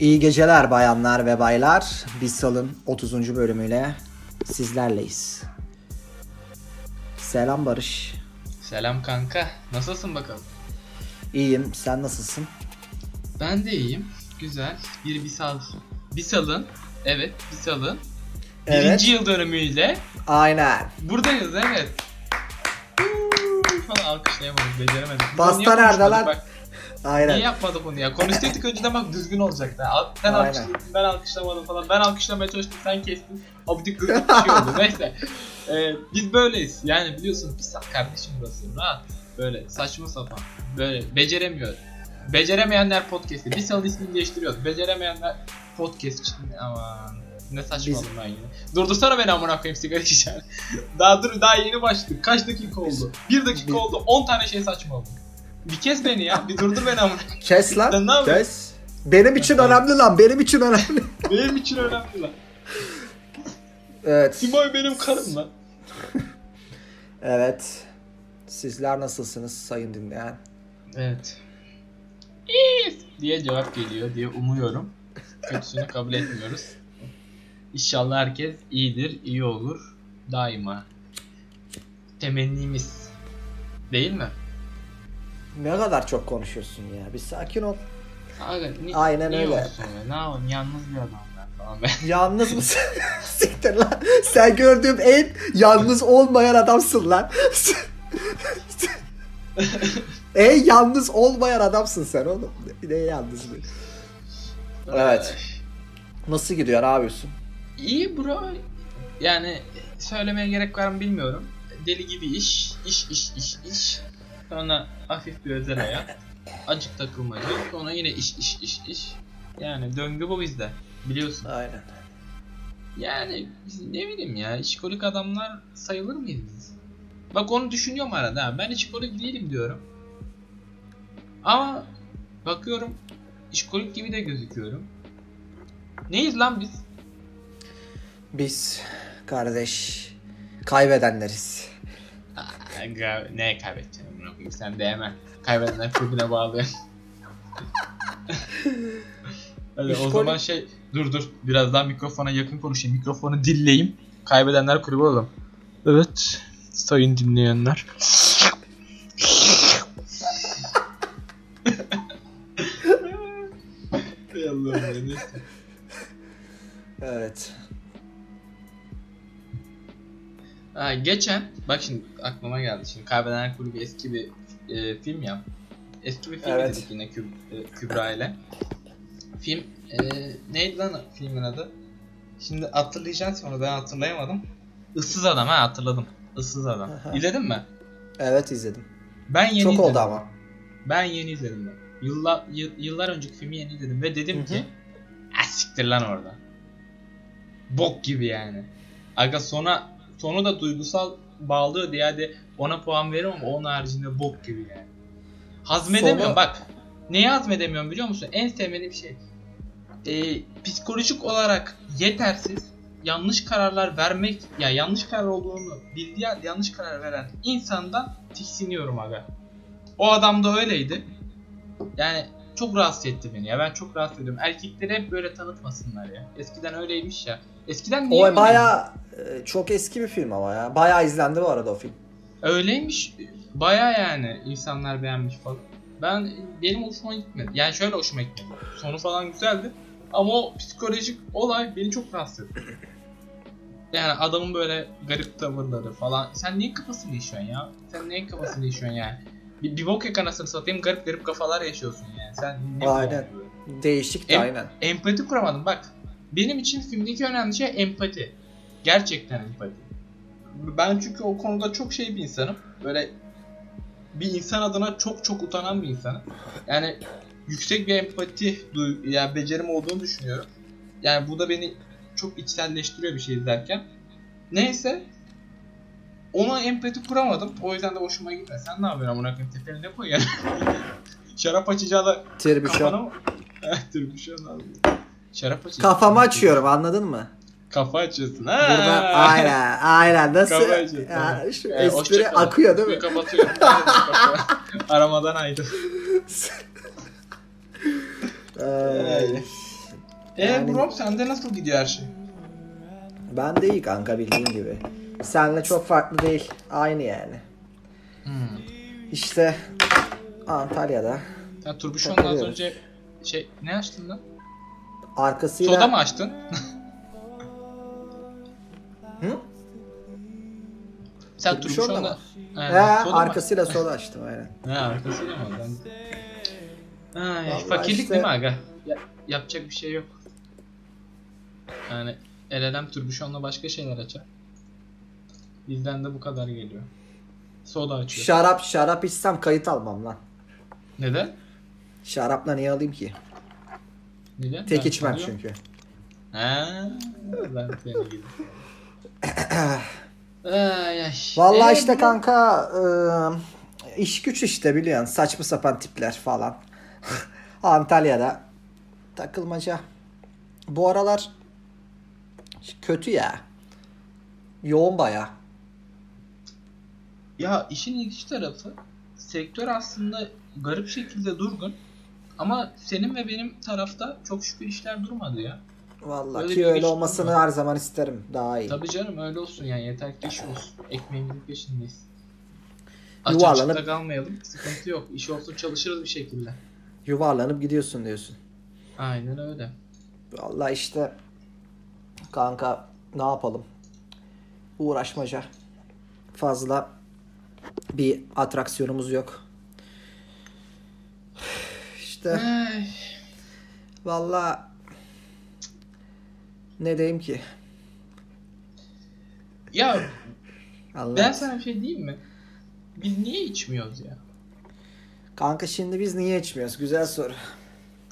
İyi geceler bayanlar ve baylar. Biz Sal'ın 30. bölümüyle sizlerleyiz. Selam Barış. Selam kanka. Nasılsın bakalım? İyiyim. Sen nasılsın? Ben de iyiyim. Güzel. Bir Bisal. Bisal'ın. Evet Bisal'ın. Evet. Birinci yıl dönümüyle Aynen. buradayız evet. Falan alkışlayamadık. Beceremedik. Biz Pasta niye nerede konuşmadık lan? Bak, Aynen. niye yapmadık bunu ya? Konuştuk önceden bak düzgün olacaktı. Sen Aynen. alkışladın ben alkışlamadım falan. Ben alkışlamaya çalıştım sen kestin. Abidik gıcık bir şey oldu. Neyse. Ee, biz böyleyiz. Yani biliyorsun Bisal kardeşim burası. Rahat. Böyle saçma sapan. Böyle beceremiyor. Beceremeyenler podcast'i. Bisal'ın ismini değiştiriyoruz. Beceremeyenler podcast için. Aman. Ne saçmalım ben yine. Durdursana beni amına koyayım sigara içeceğim. daha dur daha yeni başladık. Kaç dakika oldu? Bir dakika Biz- oldu. 10 tane şey saçmaladım. Bir kes beni ya. Bir durdur beni amına. Kes Sen lan. ne yapıyorsun? Kes. Benim için önemli lan. Benim için önemli. Benim için önemli lan. evet. Simoy benim karım lan. Evet. Sizler nasılsınız sayın dinleyen? Evet. İyi diye cevap geliyor diye umuyorum. Kötüsünü kabul etmiyoruz. İnşallah herkes iyidir, iyi olur. Daima. Temennimiz. Değil mi? Ne kadar çok konuşuyorsun ya. Bir sakin ol. Aga, ni- Aynen niye öyle. olsun ya? Ne yapayım? Yalnız bir adam ben falan. Ben. Yalnız mısın? Siktir lan. Sen gördüğüm en yalnız olmayan adamsın lan. en yalnız olmayan adamsın sen oğlum. Ne yalnız bir. Evet. Nasıl gidiyor ne yapıyorsun? İyi bro. Yani söylemeye gerek var mı bilmiyorum. Deli gibi iş, iş, iş, iş, iş. Sonra hafif bir özel hayat. Acık takılmaca. Sonra yine iş, iş, iş, iş. Yani döngü bu bizde. Biliyorsun. Aynen. Yani biz ne bileyim ya işkolik adamlar sayılır mıyız biz? Bak onu düşünüyorum arada. ha. Ben işkolik değilim diyorum. Ama bakıyorum işkolik gibi de gözüküyorum. Neyiz lan biz? Biz kardeş kaybedenleriz. Ne kaybedeceğim amına koyayım sen de hemen kaybedenler kulübüne bağlıyorsun. Hadi o zaman şey dur dur biraz daha mikrofona yakın konuşayım. Mikrofonu dilleyeyim. Kaybedenler kulübü olalım. Evet sayın dinleyenler. Ey Allah'ım ya, neyse. Evet. Ha, geçen bak şimdi aklıma geldi. Şimdi Kaybedenler Kulübü eski bir e, film ya. Eski bir film Evet. dedik yine Küb, e, Kübra ile. Film e, neydi lan filmin adı? Şimdi hatırlayacaksın sonra ben hatırlayamadım. Issız Adam ha hatırladım. Issız Adam. Aha. İzledin mi? Evet izledim. Ben yeni Çok izledim. oldu ama. Ben yeni izledim ben. Yıllar, yıl- yıllar önceki filmi yeni izledim ve dedim Hı hı. ki "Ah, siktir lan orada. Bok gibi yani. Aga sona sonu da duygusal bağlıyor diye hadi ona puan veririm ama onun haricinde bok gibi yani. Hazmedemiyorum Sonu- bak. Neyi hazmedemiyorum biliyor musun? En sevmediğim şey. Ee, psikolojik olarak yetersiz yanlış kararlar vermek ya yanlış karar olduğunu bildiği halde yanlış karar veren insandan tiksiniyorum aga. O adam da öyleydi. Yani çok rahatsız etti beni ya. Ben çok rahatsız ediyorum. Erkekleri hep böyle tanıtmasınlar ya. Eskiden öyleymiş ya. Eskiden niye O baya çok eski bir film ama ya. Baya izlendi bu arada o film. Öyleymiş. Baya yani insanlar beğenmiş falan. Ben benim hoşuma gitmedi. Yani şöyle hoşuma gitmedi. Sonu falan güzeldi. Ama o psikolojik olay beni çok rahatsız etti. Yani adamın böyle garip tavırları falan. Sen neyin kafasını yaşıyorsun ya? Sen neyin kafasını yaşıyorsun yani? Bir, bir bok yakanasını satayım garip garip kafalar yaşıyorsun yani. Sen ne Aynen. Değişik de Em- aynen. Empati kuramadım bak. Benim için filmdeki önemli şey empati. Gerçekten empati. Ben çünkü o konuda çok şey bir insanım. Böyle bir insan adına çok çok utanan bir insanım. Yani yüksek bir empati duy yani becerim olduğunu düşünüyorum. Yani bu da beni çok içselleştiriyor bir şey izlerken. Neyse ona empati kuramadım. O yüzden de hoşuma gitmedi. Sen ne yapıyorsun amına koyayım tepene ne koyuyorsun? Şarap açacağı da kafana mı? Tribüşon abi. Şarap açıyorsun. Kafamı açıyorum anladın mı? Kafa açıyorsun. Ha. Burada aynen aynen nasıl Kafa açıyorsun, ya, şu Ee, espri akıyor değil mi? Kafa. Aramadan ayrıl. Ay. E Yani- bro sende nasıl gidiyor her şey? Ben de iyi kanka bildiğin gibi. Seninle çok farklı değil. Aynı yani. Hmm. İşte Antalya'da az Takılıyorum. önce şey ne açtın lan? arkasıyla... Soda mı açtın? Sen turbüşonla... mı? Aynen, He, arkasıyla soda açtım aynen. He arkasıyla mı? Ben... Ay, fakirlik işte- değil mi aga? Ya- yapacak bir şey yok. Yani el elem turbüşonla başka şeyler açar. Bizden de bu kadar geliyor. Soda açıyor. Şarap şarap içsem kayıt almam lan. Neden? Şarapla niye alayım ki? Neden? Tek Ben içmem alıyorum. çünkü. Ha, ben seni gibi. Vallahi Ee, işte bu- kanka ıı, iş güç işte biliyorsun saçma sapan tipler falan. Antalya'da takılmaca. Bu aralar kötü ya. Yoğun baya. Ya işin ilginç tarafı sektör aslında garip şekilde durgun. Ama senin ve benim tarafta çok şükür işler durmadı ya. Vallahi Öyle ki öyle olmasını var. her zaman isterim. Daha iyi. Tabii canım öyle olsun yani yeter ki iş olsun. Ekmeğimizin peşindeyiz. Aç Yuvarlanıp- açıkta kalmayalım. Sıkıntı yok. İş olsun çalışırız bir şekilde. Yuvarlanıp gidiyorsun diyorsun. Aynen öyle. Vallahi işte kanka ne yapalım? Uğraşmaca. Fazla bir atraksiyonumuz yok. İşte Ay, vallahi ne diyeyim ki? ya Allah. ben sana bir şey diyeyim mi? Biz niye içmiyoruz ya? Kanka şimdi biz niye içmiyoruz? Güzel soru.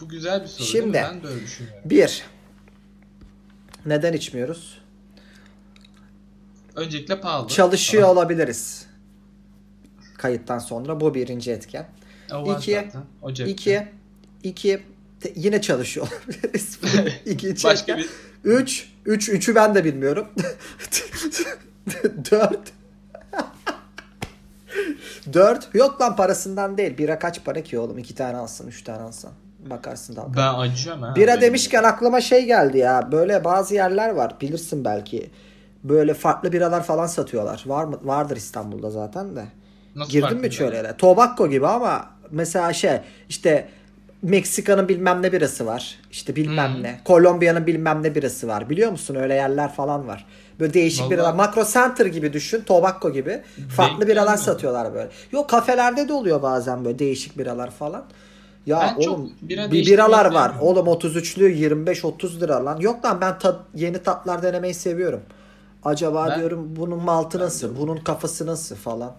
Bu güzel bir soru Şimdi- değil mi? Ben de öyle düşünüyorum. Bir. Neden içmiyoruz? Öncelikle pahalı. Çalışıyor Tamam. olabiliriz. Kayıttan sonra bu birinci etken. O İki- zaten, O cepte. İki, iki te- yine çalışıyor olabiliriz. İkinci Başka etken. bir Üç, üç, üçü ben de bilmiyorum. Dört. Dört. Yok lan parasından değil. Bira kaç para ki oğlum? İki tane alsın, üç tane alsan. Bakarsın dalga. ben acıyorum ha. Bira Benim- demişken aklıma şey geldi ya. Böyle bazı yerler var. Bilirsin belki. Böyle farklı biralar falan satıyorlar. Var mı? Vardır İstanbul'da zaten de. Nasıl Girdin mi yere? Tobacco gibi ama mesela şey işte Meksika'nın bilmem ne birası var. İşte bilmem Hmm. ne. Kolombiya'nın bilmem ne birası var. Biliyor musun? Öyle yerler falan var. Böyle değişik Vallahi- biralar. Makro Center gibi düşün. Tobacco gibi. Farklı Denk biralar gelmedim. satıyorlar böyle. Yok kafelerde de oluyor bazen böyle değişik biralar falan. Ya Ben oğlum bira bir biralar var. sevmiyorum. Oğlum 33'lü 25-30 lira lan. Yok lan ben tat- yeni tatlar denemeyi seviyorum. Acaba Ben- diyorum bunun maltı Ben nasıl? de- Bunun kafası nasıl falan.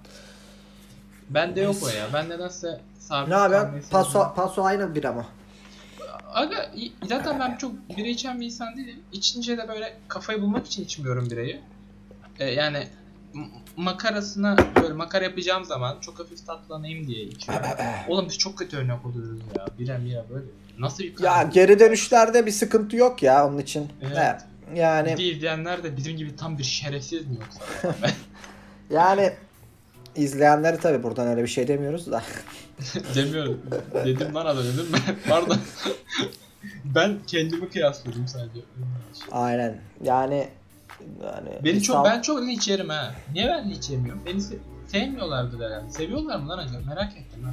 Bende yok o ya. Ben nedense sabit Ne haber? Paso, paso aynı bira mı? Aga zaten ben çok bira içen bir insan değilim. İçince de böyle kafayı bulmak için içmiyorum birayı. Ee, yani makarasına böyle makara yapacağım zaman çok hafif tatlanayım diye içiyorum. Oğlum biz çok kötü örnek oluyoruz ya. Bira bira böyle. Nasıl bir Ya geri dönüşlerde bir sıkıntı yok ya onun için. Evet. Evet. Yani Bir de izleyenler de bizim gibi tam bir şerefsiz mi yoksa? yani izleyenleri tabi buradan öyle bir şey demiyoruz da. Demiyorum. Dedim lan az önce dedim ben. Pardon. ben kendimi kıyasladım sadece. Aynen. Yani yani Beni çok insan- ben çok linç yerim ha. Niye ben linç yemiyorum? Beni se- sevmiyorlardır herhalde. Seviyorlar mı lan acaba? Merak ettim ha.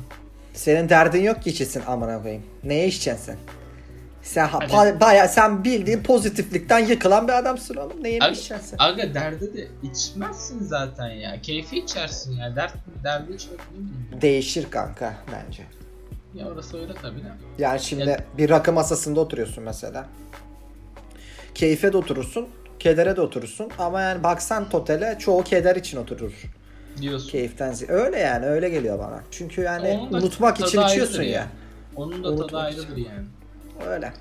senin derdin yok ki içesin amına koyayım. Neye içeceksin sen? Sen ha, ba- baya sen bildiğin pozitiflikten yıkılan bir adamsın oğlum. Neye Aga, içeceksin sen? aga derde de içmezsin zaten ya. Keyfi içersin ya. Dert, derdi içmek ne. Değişir kanka bence. Ya orası öyle tabii de. Yani şimdi Ya- bir rakı masasında oturuyorsun mesela. Keyfe de oturursun, kedere de oturursun ama yani baksan totale çoğu keder için oturur. Diyorsun. Keyiften zi- öyle yani öyle geliyor bana. Çünkü yani unutmak için içiyorsun ya. yani. Onun da Unutmak tadı ayrıdır yani. Öyle.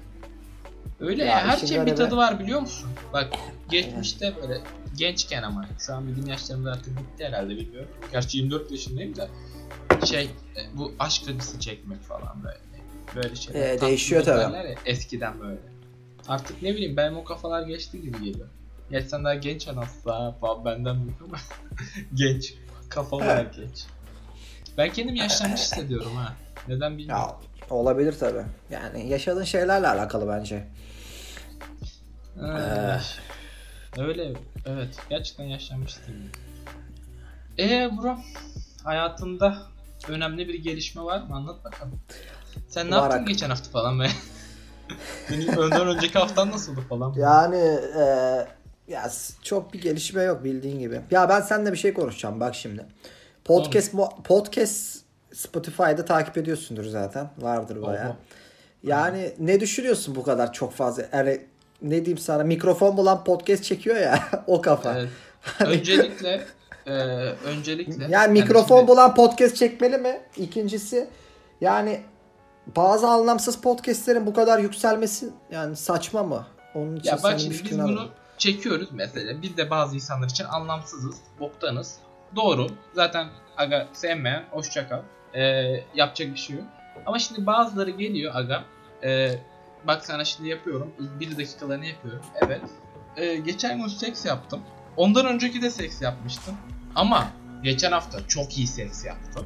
Öyle Ya ya, her şeyin bir tadı var biliyor musun? Bak geçmişte böyle gençken ama şu an bizim yaşlarımız artık bitti herhalde bilmiyorum. Gerçi 24 yaşındayım da şey e, bu aşk acısı çekmek falan böyle. Böyle şeyler. Ee, değişiyor tabii. ya, eskiden böyle. Artık ne bileyim benim o kafalar geçti gibi geliyor. Gerçi sen daha genç adamsın ha falan benden büyük ama genç. Kafa olarak genç. Ben kendim yaşlanmış hissediyorum ha. Neden bilmiyorum. Ya olabilir tabi. Yani yaşadığın şeylerle alakalı bence. Ay. Öyle evet gerçekten yaşlanmıştım. Eee bro hayatında önemli bir gelişme var mı anlat bakalım. Sen ne Var yaptın geçen hafta falan be? Benim önden önceki haftan nasıldı falan? Yani e, ya çok bir gelişme yok bildiğin gibi. Ya ben seninle bir şey konuşacağım bak şimdi. Podcast mu- podcast Spotify'da takip ediyorsundur zaten. Vardır baya. Yani ne düşünüyorsun bu kadar çok fazla? Yani ne diyeyim sana mikrofon bulan podcast çekiyor ya o kafa. Evet. Öncelikle e, öncelikle Yani mikrofon şimdi- bulan podcast çekmeli mi? İkincisi yani bazı anlamsız podcastlerin bu kadar yükselmesi yani saçma mı? Onun için Ya bak şimdi biz fikrini bunu alalım. çekiyoruz mesela. Biz de bazı insanlar için anlamsızız, boktanız. Doğru. Zaten aga sevmeyen hoşça kal. Ee, yapacak bir şey yok. Ama şimdi bazıları geliyor aga. Ee, bak sana şimdi yapıyorum. İlk bir dakikalarını yapıyorum. Evet. Ee, geçen gün seks yaptım. Ondan önceki de seks yapmıştım. Ama geçen hafta çok iyi seks yaptım.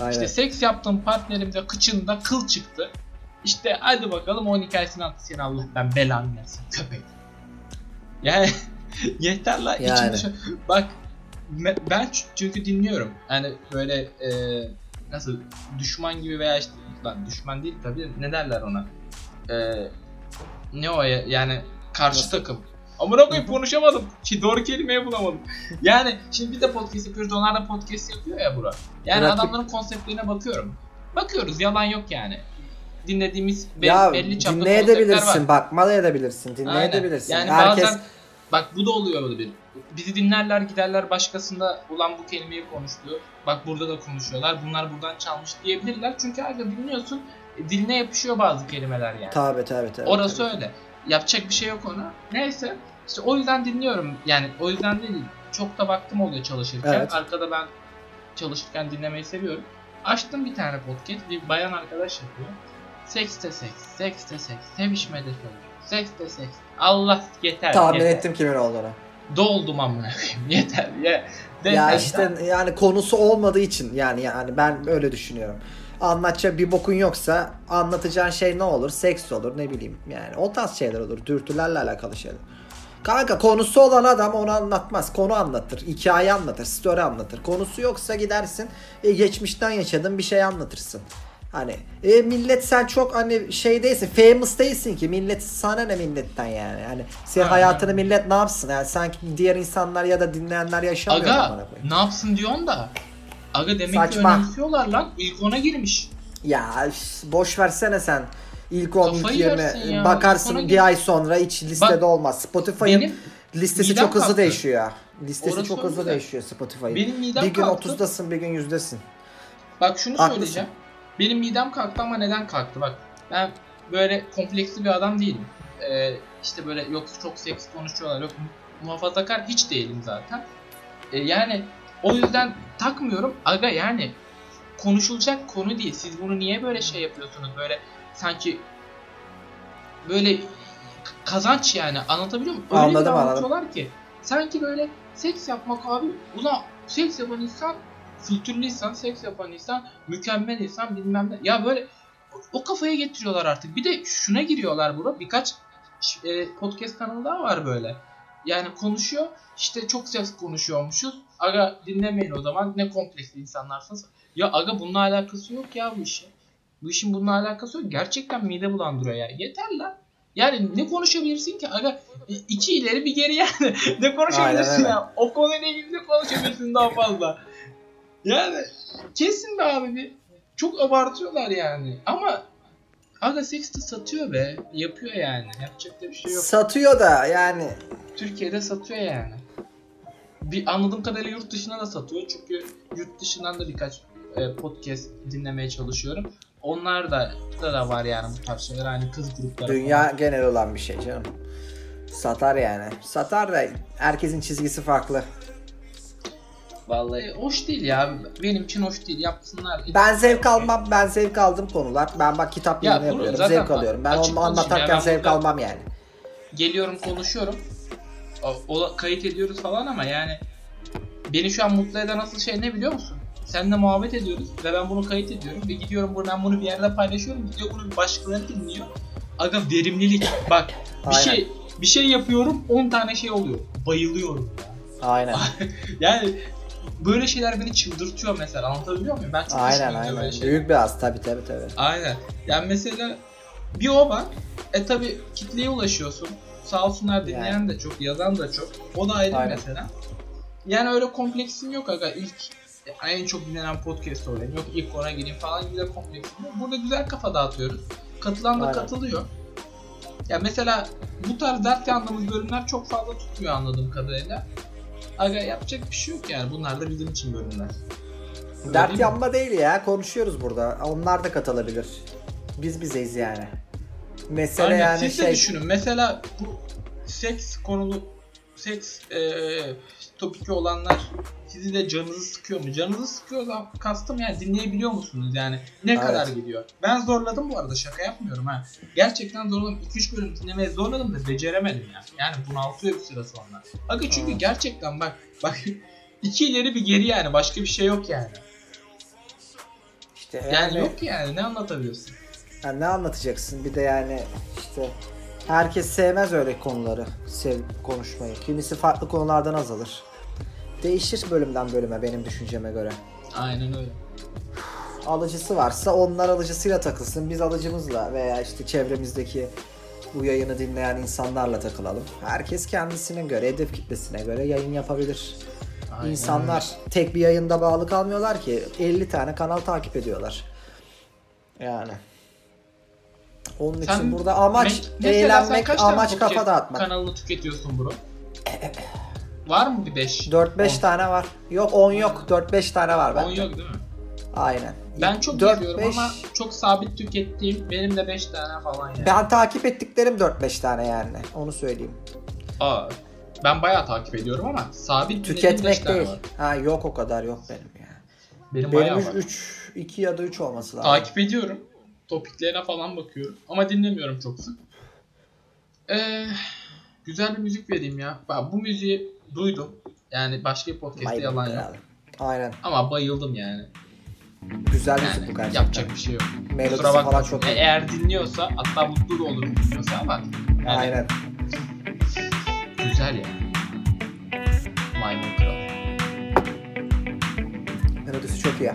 Aynen. İşte seks yaptığım partnerimde kıçında kıl çıktı. İşte hadi bakalım onun hikayesini anlat seni Allah ben belanı versin köpek. Yani yeter la Yani. içimde şu- Bak ben çünkü dinliyorum. Yani böyle e, nasıl düşman gibi veya işte lan düşman değil tabii ne derler ona. E, ne o ya yani karşı Nasıl? takım. Amına koyayım konuşamadım. Ki doğru kelimeyi bulamadım. Yani şimdi biz de podcast yapıyoruz. Onlar da podcast yapıyor ya bura. Yani Rakip- adamların konseptlerine bakıyorum. Bakıyoruz yalan yok yani. Dinlediğimiz be- ya belli çapta konseptler var. dinleyebilirsin, bakmalı edebilirsin, dinleyebilirsin. Yani Herkes bazen bak bu da oluyor böyle bir. Bizi dinlerler giderler başkasında ulan bu kelimeyi konuştu. Bak burada da konuşuyorlar. Bunlar buradan çalmış diyebilirler. Çünkü abi dinliyorsun e, diline yapışıyor bazı kelimeler yani. tabi tabi tabi. Orası öyle. Yapacak bir şey yok ona. Neyse. İşte o yüzden dinliyorum. Yani o yüzden değil. Çok da vaktim oluyor çalışırken. Evet. Arkada ben çalışırken dinlemeyi seviyorum. Açtım bir tane podcast. Bir bayan arkadaş yapıyor. Sekste seks, sekste seks, sevişmede söylüyor. Sekste seks. Allah yeter. Tahmin yeter. ettim kimin olduğunu. Doldum amına koyayım. Yeter. Ye. De- Ya işte yani konusu olmadığı için yani yani ben öyle düşünüyorum. Anlatacak bir bokun yoksa anlatacağın şey ne olur? Seks olur ne bileyim yani o tarz şeyler olur. Dürtülerle alakalı şeyler. Kanka konusu olan adam onu anlatmaz. Konu anlatır. Hikaye anlatır. Story anlatır. Konusu yoksa gidersin e, geçmişten yaşadığın bir şey anlatırsın. Hani e, millet sen çok hani şey değilsin. Famous değilsin ki. Millet sana ne milletten yani. Hani senin Aynen. hayatını millet ne yapsın? Yani sanki diğer insanlar ya da dinleyenler yaşamıyor. Aga ne yapsın diyorsun da. Aga demek Saçma. ki önemsiyorlar lan. İlk ona girmiş. Ya boş versene sen. İlk 10 ilk Kafayı 20 yersin ya. bakarsın bir ay sonra hiç listede Bak, olmaz. Spotify'ın listesi çok hızlı kalktı. değişiyor. Listesi Orası çok hızlı öyle. değişiyor Spotify'ın. Bir gün kalktı. 30'dasın bir gün 100'desin. Bak şunu Haklısın. söyleyeceğim. Benim midem kalktı ama neden kalktı? Bak ben böyle kompleksli bir adam değilim. Ee, işte böyle yok çok seks konuşuyorlar yok muhafazakar hiç değilim zaten. Ee, yani o yüzden takmıyorum. Aga yani konuşulacak konu değil. Siz bunu niye böyle şey yapıyorsunuz? Böyle sanki böyle kazanç yani anlatabiliyor muyum? Öyle Anladım, bir anladım. ki sanki böyle seks yapmak abi ulan seks yapan insan kültürlü insan, seks yapan insan, mükemmel insan bilmem ne. Ya böyle o kafaya getiriyorlar artık. Bir de şuna giriyorlar burada. Birkaç e, podcast kanalı daha var böyle. Yani konuşuyor. işte çok seks konuşuyormuşuz. Aga dinlemeyin o zaman. Ne kompleksli insanlarsınız. Ya aga bununla alakası yok ya bu işin. Bu işin bununla alakası yok. Gerçekten mide bulandırıyor ya. Yeter lan. Yani ne konuşabilirsin ki aga? E, iki ileri bir geri yani. ne konuşabilirsin Aynen ya? O konuyla ilgili ne konuşabilirsin daha fazla? Yani kesin be abi bir. Çok abartıyorlar yani. Ama aga de satıyor be. Yapıyor yani. Yapacak da bir şey yok. Satıyor da yani Türkiye'de satıyor yani. Bir anladığım kadarıyla yurt dışına da satıyor. Çünkü yurt dışından da birkaç e, podcast dinlemeye çalışıyorum. Onlar da da, da var yani bu tarz şeyler. Aynı kız grupları dünya genel olan bir şey canım. Satar yani. Satar da herkesin çizgisi farklı. Vallahi hoş değil ya. Benim için hoş değil. Yapsınlar. Ben zevk almam. Ben zevk aldığım konular. Ben bak kitap Ya yayını yapıyorum. Zevk alıyorum. Ben onu anlatarken ya, ben zevk almam yani. Geliyorum konuşuyorum. O, o- kayıt ediyoruz falan ama yani beni şu an mutlu eden asıl şey ne biliyor musun? Seninle muhabbet ediyoruz ve ben bunu kayıt ediyorum ve gidiyorum buradan bunu bir yerde paylaşıyorum. Gidiyor bunu başkaları dinliyor. Aga verimlilik. Bak bir Aynen. şey bir şey yapıyorum 10 tane şey oluyor. Bayılıyorum. Aynen. Yani böyle şeyler beni çıldırtıyor mesela anlatabiliyor muyum? Ben çok aynen aynen. böyle şeyler. Büyük bir az tabi tabi tabi. Aynen. Yani mesela bir o var. E tabi kitleye ulaşıyorsun. Sağ olsunlar dinleyen Yani. de çok, yazan da çok. O da ayrı Aynen. mesela. Yani öyle kompleksim yok aga. İlk en çok dinlenen podcast olayım. Yok ilk ona gireyim falan gibi de kompleksim yok. Burada güzel kafa dağıtıyoruz. Katılan da Aynen. katılıyor. Ya mesela bu tarz dert yandığımız bölümler çok fazla tutmuyor anladığım kadarıyla. Aga yapacak bir şey yok yani. Bunlar da bizim için bölümler. Öyle Dert değil mi? yanma değil ya. Konuşuyoruz burada. Onlar da katılabilir. Biz bizeyiz yani. Mesele Aynen. yani Siz de şey. düşünün. Mesela bu seks konulu seks eee topiki olanlar sizi de canınızı sıkıyor mu? Canınızı sıkıyor da kastım yani dinleyebiliyor musunuz yani? Ne Evet. kadar gidiyor? Ben zorladım bu arada şaka yapmıyorum ha. Gerçekten zorladım. 2-3 bölüm dinlemeye zorladım da beceremedim ya. Yani bunaltıyor bir süre sonra. Aga çünkü Evet. gerçekten bak bak iki ileri bir geri yani başka bir şey yok yani. İşte Yani, yani, yok yani ne anlatabiliyorsun? yani ne anlatacaksın? Bir de yani işte herkes sevmez öyle konuları. Sev konuşmayı. Kimisi farklı konulardan azalır. Değişir bölümden bölüme benim düşünceme göre. Aynen öyle. alıcısı varsa onlar alıcısıyla takılsın. Biz alıcımızla veya işte çevremizdeki bu yayını dinleyen insanlarla takılalım. Herkes kendisine göre, hedef kitlesine göre yayın yapabilir. Aynen İnsanlar tek bir yayında bağlı kalmıyorlar ki. 50 tane kanal takip ediyorlar. Yani. Onun Sen için burada amaç me- eğlenmek, amaç kafa dağıtmak. Kanalını tüketiyorsun bro. Var mı bir 5? 4-5 tane var. Yok 10 yok. 4-5 tane var 10 bende. yok değil mi? Aynen. Ben çok 4, geziyorum 5 ama çok sabit tükettiğim benim de 5 tane falan yani. Ben takip ettiklerim 4-5 tane yani. Onu söyleyeyim. Aa, ben bayağı takip ediyorum ama sabit Tüketmek değil. var. Ha yok o kadar yok benim ya. Benim, bayağı Benim var. 3 2 ya da 3 olması lazım. Takip ediyorum. Topiklerine falan bakıyorum. Ama dinlemiyorum çok sık. Ee, güzel bir müzik vereyim ya. Ben bu müziği duydum. Yani başka bir podcast'te yalan yok. kralı. Aynen. Ama bayıldım yani. Güzel Yani bu gerçekten. yapacak bir şey yok. Melodisi Kusura falan çok E, eğer dinliyorsa hatta mutlu da olurum dinliyorsa ama yani Aynen. güzel yani. Maymun Kral. Melodisi çok iyi.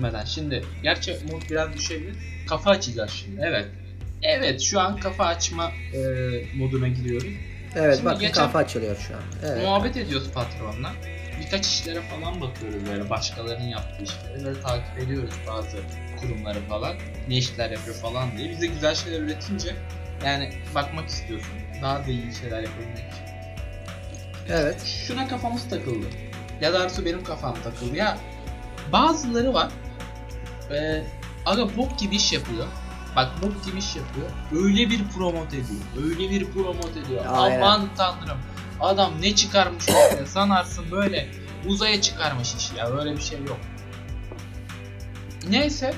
Düşürtmeden. Şimdi gerçi mod biraz düşebilir. Kafa açacağız şimdi. Evet. Evet şu an kafa açma e, moduna giriyoruz. Evet Şimdi bakın geçen- kafa açılıyor şu an. Evet. Muhabbet ediyoruz patronla. Birkaç işlere falan bakıyoruz böyle başkalarının yaptığı işleri. Böyle takip ediyoruz bazı kurumları falan. Ne işler yapıyor falan diye. Bize güzel şeyler üretince yani bakmak istiyorsun. Daha da iyi şeyler yapabilmek için. Evet. Şuna kafamız takıldı. Ya da benim kafam takıldı. Ya bazıları var. Ee, aga bok gibi iş yapıyor. Bak bok gibi iş yapıyor. Öyle bir promote ediyor. Öyle bir promote ediyor. Aynen. Aman tanrım. Adam ne çıkarmış ortaya sanarsın böyle uzaya çıkarmış işi ya. Böyle bir şey yok. Neyse.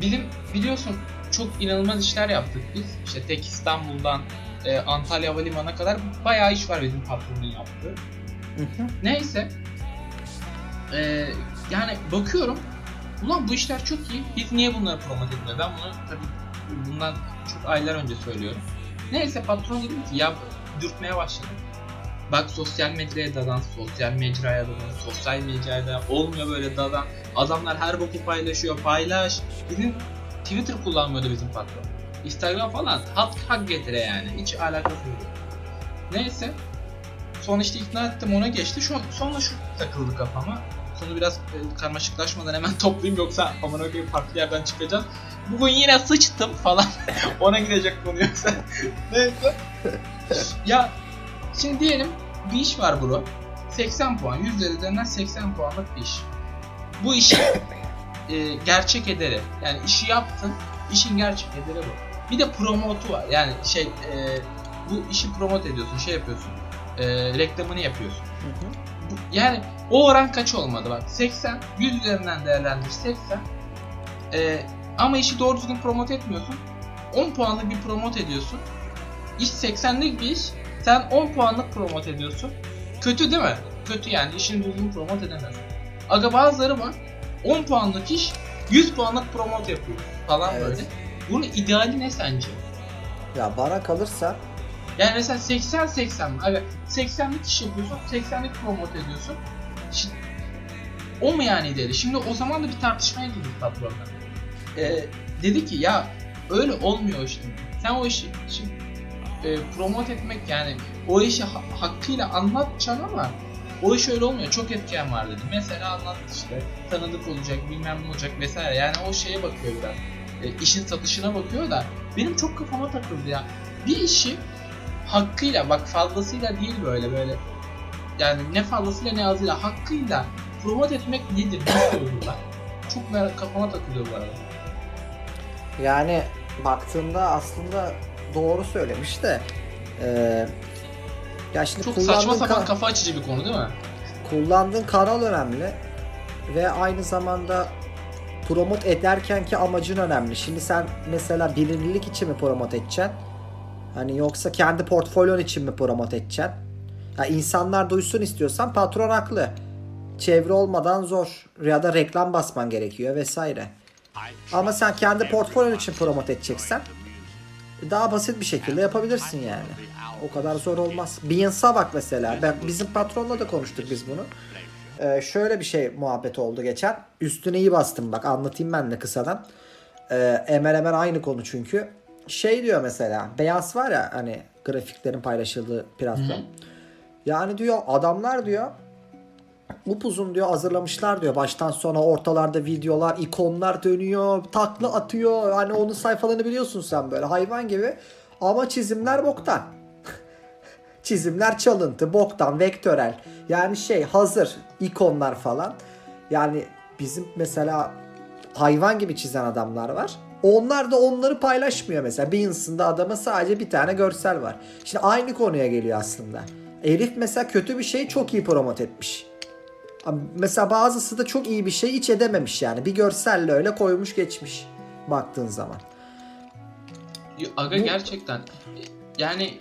Bilim biliyorsun çok inanılmaz işler yaptık biz. İşte tek İstanbul'dan e, Antalya Havalimanı'na kadar bayağı iş var bizim patronun yaptığı. Neyse. Ee, yani bakıyorum. Ulan bu işler çok iyi. Biz niye bunları promote etmiyoruz? Ben bunu tabii bundan çok aylar önce söylüyorum. Neyse patron dedi ki ya dürtmeye başladı. Bak sosyal medyaya dadan, sosyal mecraya dadan, sosyal mecrada olmuyor böyle dadan. Adamlar her boku paylaşıyor, paylaş. Bizim Twitter kullanmıyordu bizim patron. Instagram falan hak hak getire yani. Hiç alakası yok. Neyse. Sonra işte ikna ettim ona geçti. Şu, sonra şu takıldı kafama. Konu biraz e, karmaşıklaşmadan hemen toplayayım yoksa aman okuyayım farklı yerden çıkacağız. Bugün yine sıçtım falan. ona gidecek konu yoksa. Neyse. ya şimdi diyelim bir iş var bro. 80 puan. 100 üzerinden 80 puanlık bir iş. Bu işi e, gerçek ederi. Yani işi yaptın. işin gerçek ederi bu. Bir de promotu var. Yani şey e, bu işi promote ediyorsun. Şey yapıyorsun. E, reklamını yapıyorsun. Bu- Yani o oran kaç olmadı bak. 80. 100 üzerinden değerlendir 80. E, ama işi doğru düzgün promote etmiyorsun. 10 puanlık bir promote ediyorsun. İş 80'lik bir iş. Sen 10 puanlık promote ediyorsun. Kötü değil mi? Kötü yani işini düzgün promote edemezsin. Aga bazıları var 10 puanlık iş 100 puanlık promote yapıyor falan Evet. böyle. Bunun ideali ne sence? Ya bana kalırsa Yani mesela 80-80 abi 80'lik iş yapıyorsun 80'lik promote ediyorsun. Şimdi, o mu yani ideali? Şimdi o zaman da bir tartışmaya girdik patronla. Ee, dedi ki ya öyle olmuyor işte. Sen o işi şimdi, e, promote etmek yani o işi ha- hakkıyla anlatacaksın ama o iş öyle olmuyor. Çok etken var dedi. Mesela anlat işte tanıdık olacak bilmem ne olacak vesaire. Yani o şeye bakıyor biraz. E, işin satışına bakıyor da benim çok kafama takıldı ya. Bir işi hakkıyla bak fazlasıyla değil böyle böyle yani ne fazlasıyla ne azıyla hakkıyla promote etmek nedir? Nasıl olur? Çok merak kafama takılıyor bu arada. yani baktığında aslında doğru söylemiş de eee ya şimdi Çok saçma sapan ka- kafa açıcı bir konu değil mi? kullandığın kanal önemli ve aynı zamanda promote ederken ki amacın önemli. Şimdi sen mesela bilinirlik için mi promote edeceksin? Hani yoksa kendi portfolyon için mi promote edeceksin? Ya insanlar duysun istiyorsan patron haklı. Çevre olmadan zor ya da reklam basman gerekiyor vesaire. Ama sen kendi portfolyon için promote edeceksen daha basit bir şekilde yapabilirsin yani. O kadar zor olmaz. Beyoncé'a bak mesela. Ben, bizim patronla da konuştuk biz bunu. Ee, şöyle bir şey muhabbet oldu geçen. Üstüne iyi bastım bak anlatayım ben de kısadan. Ee, hemen hemen aynı konu çünkü. Şey diyor mesela. Beyaz var ya hani grafiklerin paylaşıldığı platform. Yani diyor adamlar diyor upuzun diyor hazırlamışlar diyor. Baştan sona ortalarda videolar, ikonlar dönüyor, takla atıyor. Hani onun sayfalarını biliyorsun sen böyle hayvan gibi. Ama çizimler boktan. Çizimler çalıntı, boktan, vektörel. Yani şey hazır ikonlar falan. Yani bizim mesela hayvan gibi çizen adamlar var. Onlar da onları paylaşmıyor mesela. Beyoncé'nda adama sadece bir tane görsel var. Şimdi aynı konuya geliyor aslında. Elif mesela kötü bir şeyi çok iyi promote etmiş. Mesela bazısı da çok iyi bir şey hiç edememiş yani. Bir görselle öyle koymuş geçmiş baktığın zaman. Aga Bu- gerçekten yani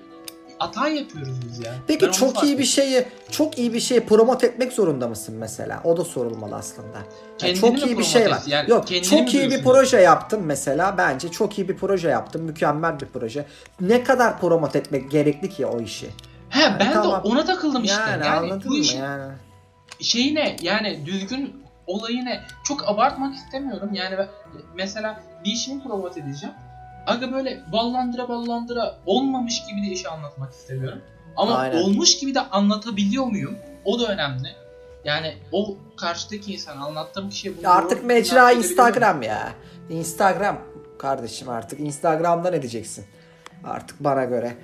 hata yapıyoruz biz ya. Peki Ben çok iyi bir şeyi çok iyi bir şeyi promote etmek zorunda mısın mesela? O da sorulmalı aslında. Yani çok iyi bir şey var. Yani Yok çok iyi bir proje yaptım mesela. Bence çok iyi bir proje yaptım. Mükemmel bir proje. Ne kadar promote etmek gerekli ki o işi? He ben tamam. de ona takıldım işte. Yani, Yani, anladın bu mı işin yani? şeyi ne? Yani düzgün olayı ne? Çok abartmak istemiyorum. Yani ben, mesela bir işimi promote edeceğim. Aga böyle ballandıra ballandıra olmamış gibi de işi anlatmak istemiyorum. Ama Aynen. olmuş gibi de anlatabiliyor muyum? O da önemli. Yani o karşıdaki insan anlattığım kişiye bunu artık mecra? Instagram ya. Instagram kardeşim artık Instagram'da ne diyeceksin? Artık bana göre.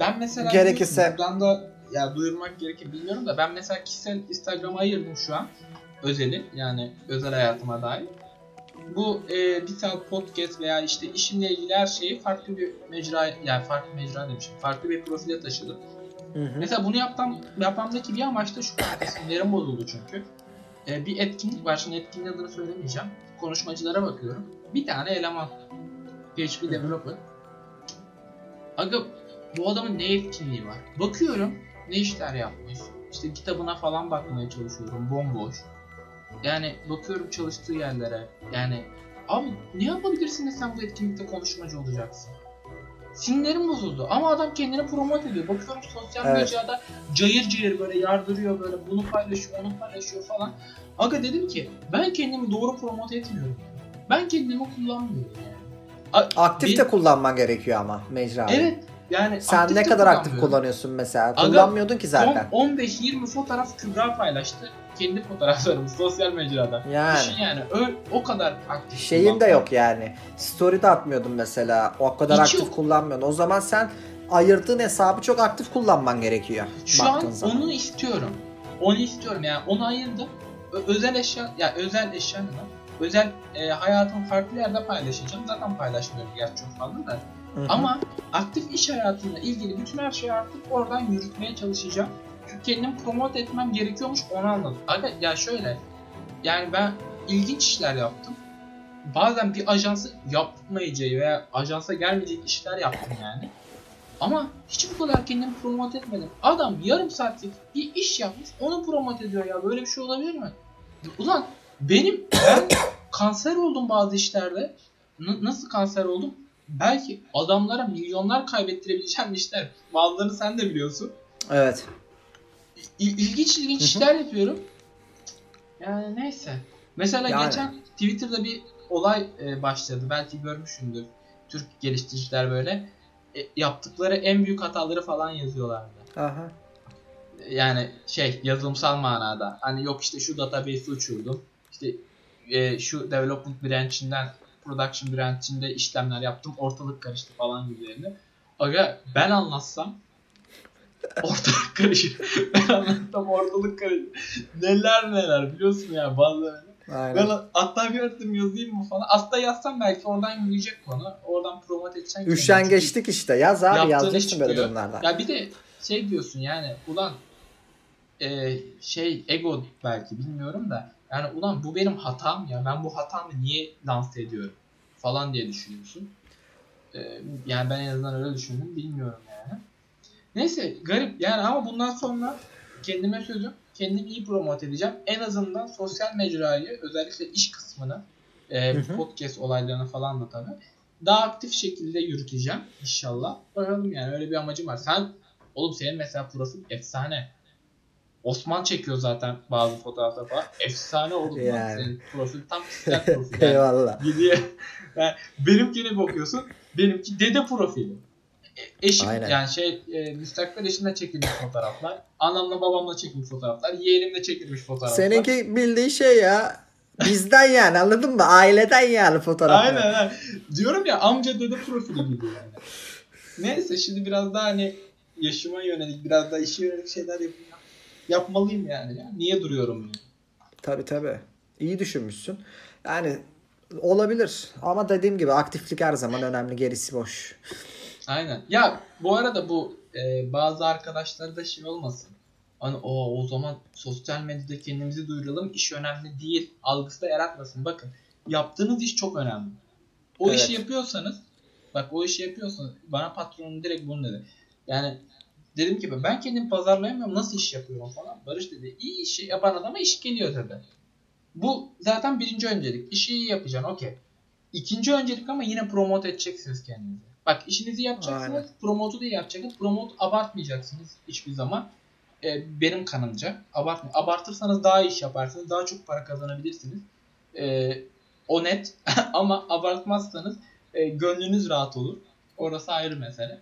Ben mesela Gerekirse- buradan da ya duyurmak gerekir bilmiyorum da ben mesela kişisel Instagram'a ayırdım şu an özeli yani özel hayatıma dair. Bu e, bir saat podcast veya işte işimle ilgili her şeyi farklı bir mecra yani farklı mecra demişim farklı bir profile taşıdım. Hı hı. Mesela bunu yapmam, yapmamdaki bir amaç da şu sinirlerim bozuldu çünkü. E, bir etkinlik var şimdi etkinliğin adını söylemeyeceğim. Konuşmacılara bakıyorum. Bir tane eleman. PHP developer. Aga bu adamın ne etkinliği var? Bakıyorum ne işler yapmış. İşte kitabına falan bakmaya çalışıyorum. Bomboş. Yani bakıyorum çalıştığı yerlere. Yani abi ne yapabilirsin de sen bu etkinlikte konuşmacı olacaksın? Sinirlerim bozuldu. Ama adam kendini promote ediyor. Bakıyorum sosyal Evet. medyada cayır cayır böyle yardırıyor böyle bunu paylaşıyor onu paylaşıyor falan. Aga dedim ki ben kendimi doğru promote etmiyorum. Ben kendimi kullanmıyorum yani. A- Aktif de kullanman gerekiyor ama mecrayı. Evet. Yani Sen ne kadar aktif kullanıyorsun mesela? Aga, Kullanmıyordun ki zaten. Son 15-20 fotoğraf Kübra paylaştı. Kendi fotoğraflarımız sosyal mecrada. Yani. Düşün yani ö, o kadar aktif. Şeyin de yok yani. Story de atmıyordun mesela. O kadar Hiç aktif yok. kullanmıyorsun. O zaman sen ayırdığın hesabı çok aktif kullanman gerekiyor. Şu an zaman. onu istiyorum. Onu istiyorum yani onu ayırdım. Ö- özel eşya ya özel eşya ne lan? Özel e, hayatım farklı yerde paylaşacağım. Zaten paylaşmıyorum gerçi çok fazla da. Ama aktif iş hayatımla ilgili bütün her şeyi artık oradan yürütmeye çalışacağım. Çünkü kendimi promote etmem gerekiyormuş onu anladım. Aga ya şöyle yani ben ilginç işler yaptım. Bazen bir ajansı yapmayacağı veya ajansa gelmeyecek işler yaptım yani. Ama hiç bu kadar kendimi promote etmedim. Adam yarım saatlik bir iş yapmış onu promote ediyor ya. Böyle bir şey olabilir mi? Ulan benim ben kanser oldum bazı işlerde. N- nasıl kanser oldum? Belki adamlara milyonlar kaybettirebileceğim işler. Bazılarını sen de biliyorsun. Evet. İ- ilginç ilginç Hı hı. işler yapıyorum. Yani neyse. Mesela Yani. geçen Twitter'da bir olay e, başladı. Belki görmüşsündür. Türk geliştiriciler böyle e, yaptıkları en büyük hataları falan yazıyorlardı. Aha. Yani şey yazılımsal manada. Hani yok işte şu database'i uçurdum. İşte e, şu development branch'inden production branch'inde işlemler yaptım. Ortalık karıştı falan gibilerini. Aga ben anlatsam ortalık karışır. ben anlatsam ortalık karışır. Neler neler biliyorsun ya bazılarını. Aynen. Ben hatta bir attım yazayım mı falan. Aslında yazsam belki oradan yürüyecek konu. Oradan promote edeceksin. Üşengeçlik işte. Yaz abi yazacaksın böyle çıkıyor. durumlarda. Ya bir de şey diyorsun yani ulan e, şey ego belki bilmiyorum da yani ulan bu benim hatam ya ben bu hatamı niye lanse ediyorum falan diye düşünüyorsun. E, yani ben en azından öyle düşündüm bilmiyorum yani. Neyse garip yani ama bundan sonra kendime sözüm kendimi iyi promote edeceğim. En azından sosyal mecrayı özellikle iş kısmını e, Hı hı. podcast olaylarını falan da tabii daha aktif şekilde yürüteceğim inşallah. Bakalım yani öyle bir amacım var. Sen oğlum senin mesela profil efsane. Osman çekiyor zaten bazı fotoğraflar falan. Efsane oldu lan Yani. senin profil. Tam kişisel profil. Yani. Eyvallah. Gidiyor. Yani benimkine bakıyorsun. Benimki dede profili. E- Eşim Aynen. yani şey e, müstakbel eşimle çekilmiş fotoğraflar. Anamla babamla çekilmiş fotoğraflar. Yeğenimle çekilmiş fotoğraflar. Seninki bildiğin şey ya. Bizden yani anladın mı? Aileden yani fotoğraflar. Aynen aynen. Diyorum ya amca dede profili gibi yani. Neyse şimdi biraz daha hani yaşıma yönelik biraz daha işe yönelik şeyler yapayım. Yapmalıyım yani. ya. Niye duruyorum yani? Tabii tabii. İyi düşünmüşsün. Yani olabilir ama dediğim gibi aktiflik her zaman önemli. Gerisi boş. Aynen. Ya bu arada bu e, bazı arkadaşlar da şey olmasın. Hani o o zaman sosyal medyada kendimizi duyuralım. iş önemli değil. Algısı da yaratmasın. Bakın yaptığınız iş çok önemli. O Evet. işi yapıyorsanız bak o işi yapıyorsanız bana patronum direkt bunu dedi. Yani dedim ki ben kendimi pazarlayamıyorum nasıl iş yapıyorum falan. Barış dedi iyi işi yapan adama iş geliyor dedi. Bu zaten birinci öncelik. İşi iyi yapacaksın okey. İkinci öncelik ama yine promote edeceksiniz kendinizi. Bak işinizi yapacaksınız. Aynen. Promotu da yapacaksınız. Promote abartmayacaksınız hiçbir zaman. Ee, benim kanımca. Abartma. Abartırsanız daha iyi iş yaparsınız. Daha çok para kazanabilirsiniz. Ee, o net. ama abartmazsanız e, gönlünüz rahat olur. Orası ayrı mesele.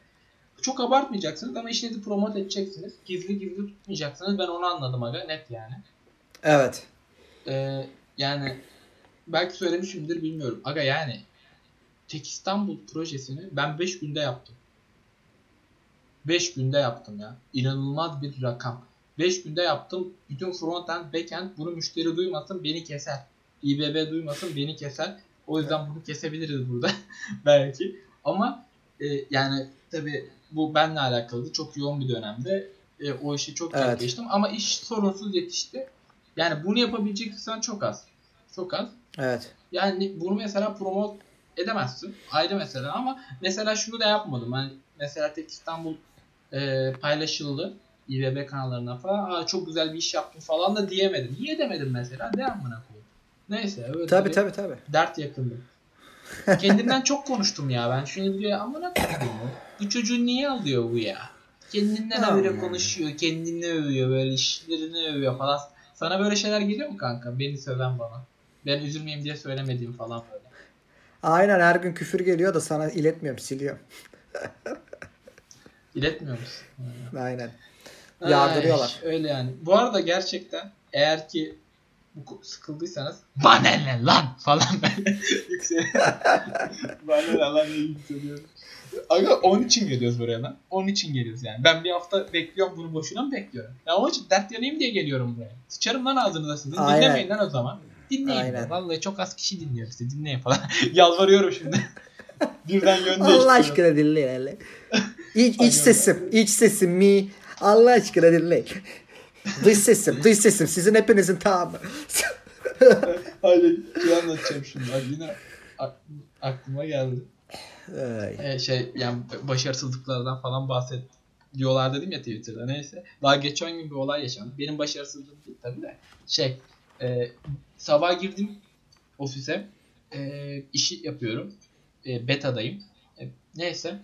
Çok abartmayacaksınız ama işinizi promote edeceksiniz. Gizli gizli tutmayacaksınız. Ben onu anladım aga. Net yani. Evet. Ee, yani belki söylemişimdir bilmiyorum. Aga yani Tek İstanbul projesini ben 5 günde yaptım. 5 günde yaptım ya. İnanılmaz bir rakam. 5 günde yaptım. Bütün frontend, backend bunu müşteri duymasın beni keser. İBB duymasın beni keser. O yüzden bunu kesebiliriz burada belki. Ama e, yani tabi bu benle alakalı çok yoğun bir dönemde e, o işi çok Evet. geçtim ama iş sorunsuz yetişti. Yani bunu yapabilecek insan çok az. Çok az. Evet. Yani bunu mesela promote edemezsin. Ayrı mesele ama mesela şunu da yapmadım. Hani mesela Tek İstanbul e, paylaşıldı. İBB kanallarına falan. Aa, çok güzel bir iş yaptım falan da diyemedim. Niye demedim mesela? De amına koyayım. Neyse öyle Tabii tabii tabii. dert yakındım. Kendimden çok konuştum ya ben. Şimdi diyor amına koyayım. Bu çocuğu niye alıyor bu ya? Kendinden Aman. öyle konuşuyor. Kendini övüyor. Böyle işlerini övüyor falan. Sana böyle şeyler geliyor mu kanka? Beni söven bana. Ben üzülmeyeyim diye söylemediğim falan böyle. Aynen her gün küfür geliyor da sana iletmiyorum siliyorum. İletmiyor musun? Aynen. Yardırıyorlar. Ay, öyle yani. Bu arada gerçekten eğer ki sıkıldıysanız bana ne lan falan böyle yükseliyor. bana ne lan diye yükseliyorum. Aga onun için geliyoruz buraya lan. Onun için geliyoruz yani. Ben bir hafta bekliyorum bunu boşuna mı bekliyorum? Ya onun için dert yanayım diye geliyorum buraya. Sıçarım lan ağzınıza sizin. Aynen. Dinlemeyin lan o zaman. Dinleyin. Aynen. Vallahi çok az kişi dinliyor sizi. Dinleyin falan. Yalvarıyorum şimdi. Birden yön. Allah aşkına dinleyin hele. İç, iç sesim, iç sesim mi? Allah aşkına dinleyin. Dış sesim, dış sesim. Sizin hepinizin tamamı. Hayır, şey anlatacağım şimdi. Bak yine ak- aklıma geldi. Ay. Ee, şey yani başarısızlıklardan falan bahset diyorlar dedim ya Twitter'da neyse. Daha geçen gün bir olay yaşandı. Benim başarısızlığım değil tabii de. Şey e, sabah girdim ofise e, işi yapıyorum. E, beta'dayım. E, neyse.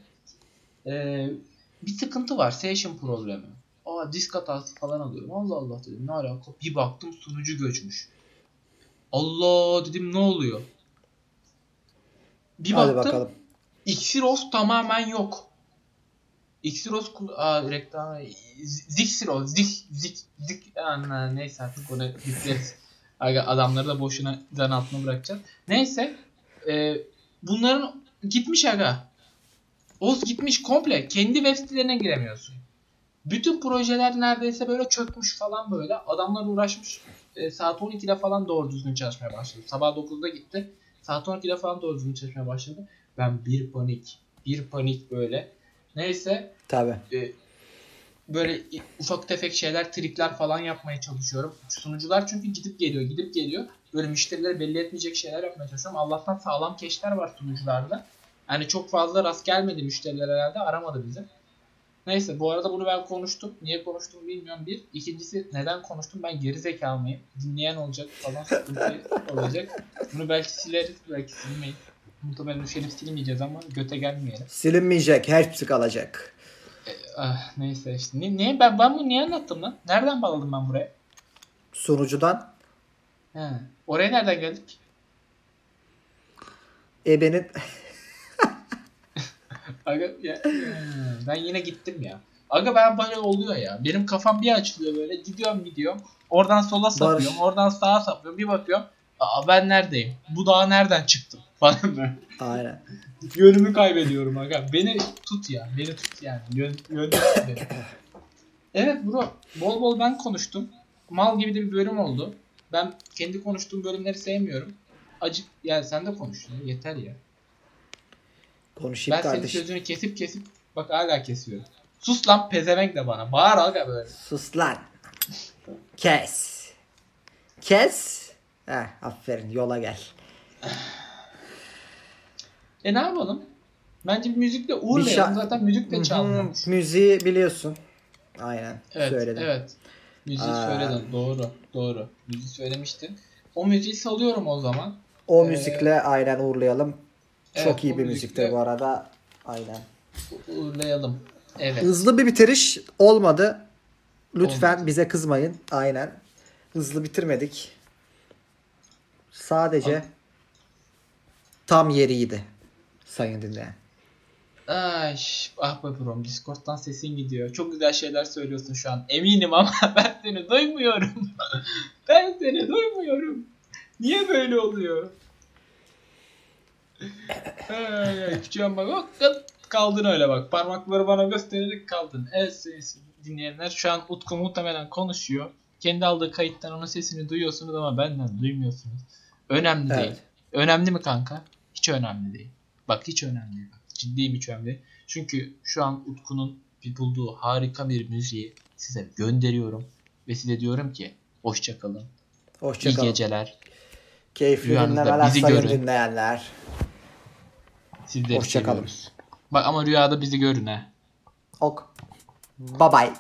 E, bir sıkıntı var. Session problemi. Aa disk hatası falan alıyorum. Allah Allah dedim. Ne alaka? Bir baktım sunucu göçmüş. Allah dedim ne oluyor? Bir Hadi baktım bakalım. Xeros tamamen yok. Xeros Aa, reklam Zixeros Zik Zik Zik Ana, neyse artık onu bitleriz. Aga, adamları da boşuna zan altına bırakacağız. Neyse e, bunların gitmiş aga. Oz gitmiş komple. Kendi web sitelerine giremiyorsun. Bütün projeler neredeyse böyle çökmüş falan böyle. Adamlar uğraşmış. E, saat 12'de falan doğru düzgün çalışmaya başladı. Sabah 9'da gitti. Saat 12'de falan doğru düzgün çalışmaya başladı. Ben bir panik. Bir panik böyle. Neyse Tabii. e, böyle ufak tefek şeyler, trikler falan yapmaya çalışıyorum. Sunucular çünkü gidip geliyor, gidip geliyor. Böyle müşterilere belli etmeyecek şeyler yapmaya çalışıyorum. Allah'tan sağlam keşler var sunucularda. Yani çok fazla rast gelmedi müşteriler herhalde. Aramadı bizi. Neyse bu arada bunu ben konuştum. Niye konuştum bilmiyorum bir. İkincisi neden konuştum ben geri zekalı mıyım? Dinleyen olacak falan sıkıntı olacak. Bunu belki sileriz belki silmeyiz. Muhtemelen üşenip silmeyeceğiz ama göte gelmeyelim. Silinmeyecek. Hepsi kalacak. Ah, neyse işte. Ne, niye ben, ben bunu niye anlattım lan? Nereden bağladım ben buraya? Sunucudan He. Oraya nereden geldik? ebenin Aga ya, ben yine gittim ya. Aga ben böyle oluyor ya. Benim kafam bir açılıyor böyle. Gidiyorum gidiyorum. Oradan sola sapıyorum. Oradan sağa sapıyorum. Bir bakıyorum. Aa ben neredeyim? Bu dağa nereden çıktım? Falan böyle. Aynen. Yönümü kaybediyorum aga. Beni tut ya. Beni tut yani. Yön, yön. Evet bro. Bol bol ben konuştum. Mal gibi de bir bölüm oldu. Ben kendi konuştuğum bölümleri sevmiyorum. Acık yani sen de konuş. ya, Yeter ya. Konuşayım Ben senin kardeşim. sözünü kesip kesip bak hala kesiyorum. Sus lan pezevenk de bana. Bağır aga böyle. Sus lan. Kes. Kes. Heh, aferin yola gel. E ne yapalım? Bence müzikle uğurlayalım. Zaten müzik de çalmıyormuş. Müziği biliyorsun. Aynen. Evet, Söyledim. evet. Müziği Aa. söyledin. Doğru, doğru. Müziği söylemiştin. O müziği salıyorum o zaman. O Ee, müzikle aynen uğurlayalım. Evet, Çok iyi bir müziktir bu arada. Aynen. Uğurlayalım. Evet. Hızlı bir bitiriş olmadı. Lütfen Olmadı. bize kızmayın. Aynen. Hızlı bitirmedik. Sadece Al. tam yeriydi. Sayın dinleyen. Ay, ah be brom Discord'dan sesin gidiyor. Çok güzel şeyler söylüyorsun şu an. Eminim ama ben seni duymuyorum. ben seni duymuyorum. Niye böyle oluyor? Küçüğüm bak. Bak, Kaldın öyle bak. Parmakları bana göstererek kaldın. Evet sayın dinleyenler şu an Utku muhtemelen konuşuyor. Kendi aldığı kayıttan onun sesini duyuyorsunuz ama benden duymuyorsunuz. Önemli Evet. değil. Önemli mi kanka? Hiç önemli değil. Bak hiç önemli değil. Bak, ciddiyim hiç önemli değil. Çünkü şu an Utku'nun bulduğu harika bir müziği size gönderiyorum. Ve size diyorum ki hoşçakalın. İyi Hoşçakalın. geceler. Keyifli Rüyanızda dinlemeler sayın dinleyenler. Sizleri Hoşça kalın. seviyoruz. Bak ama rüyada bizi görün ha. Ok. Bye bye.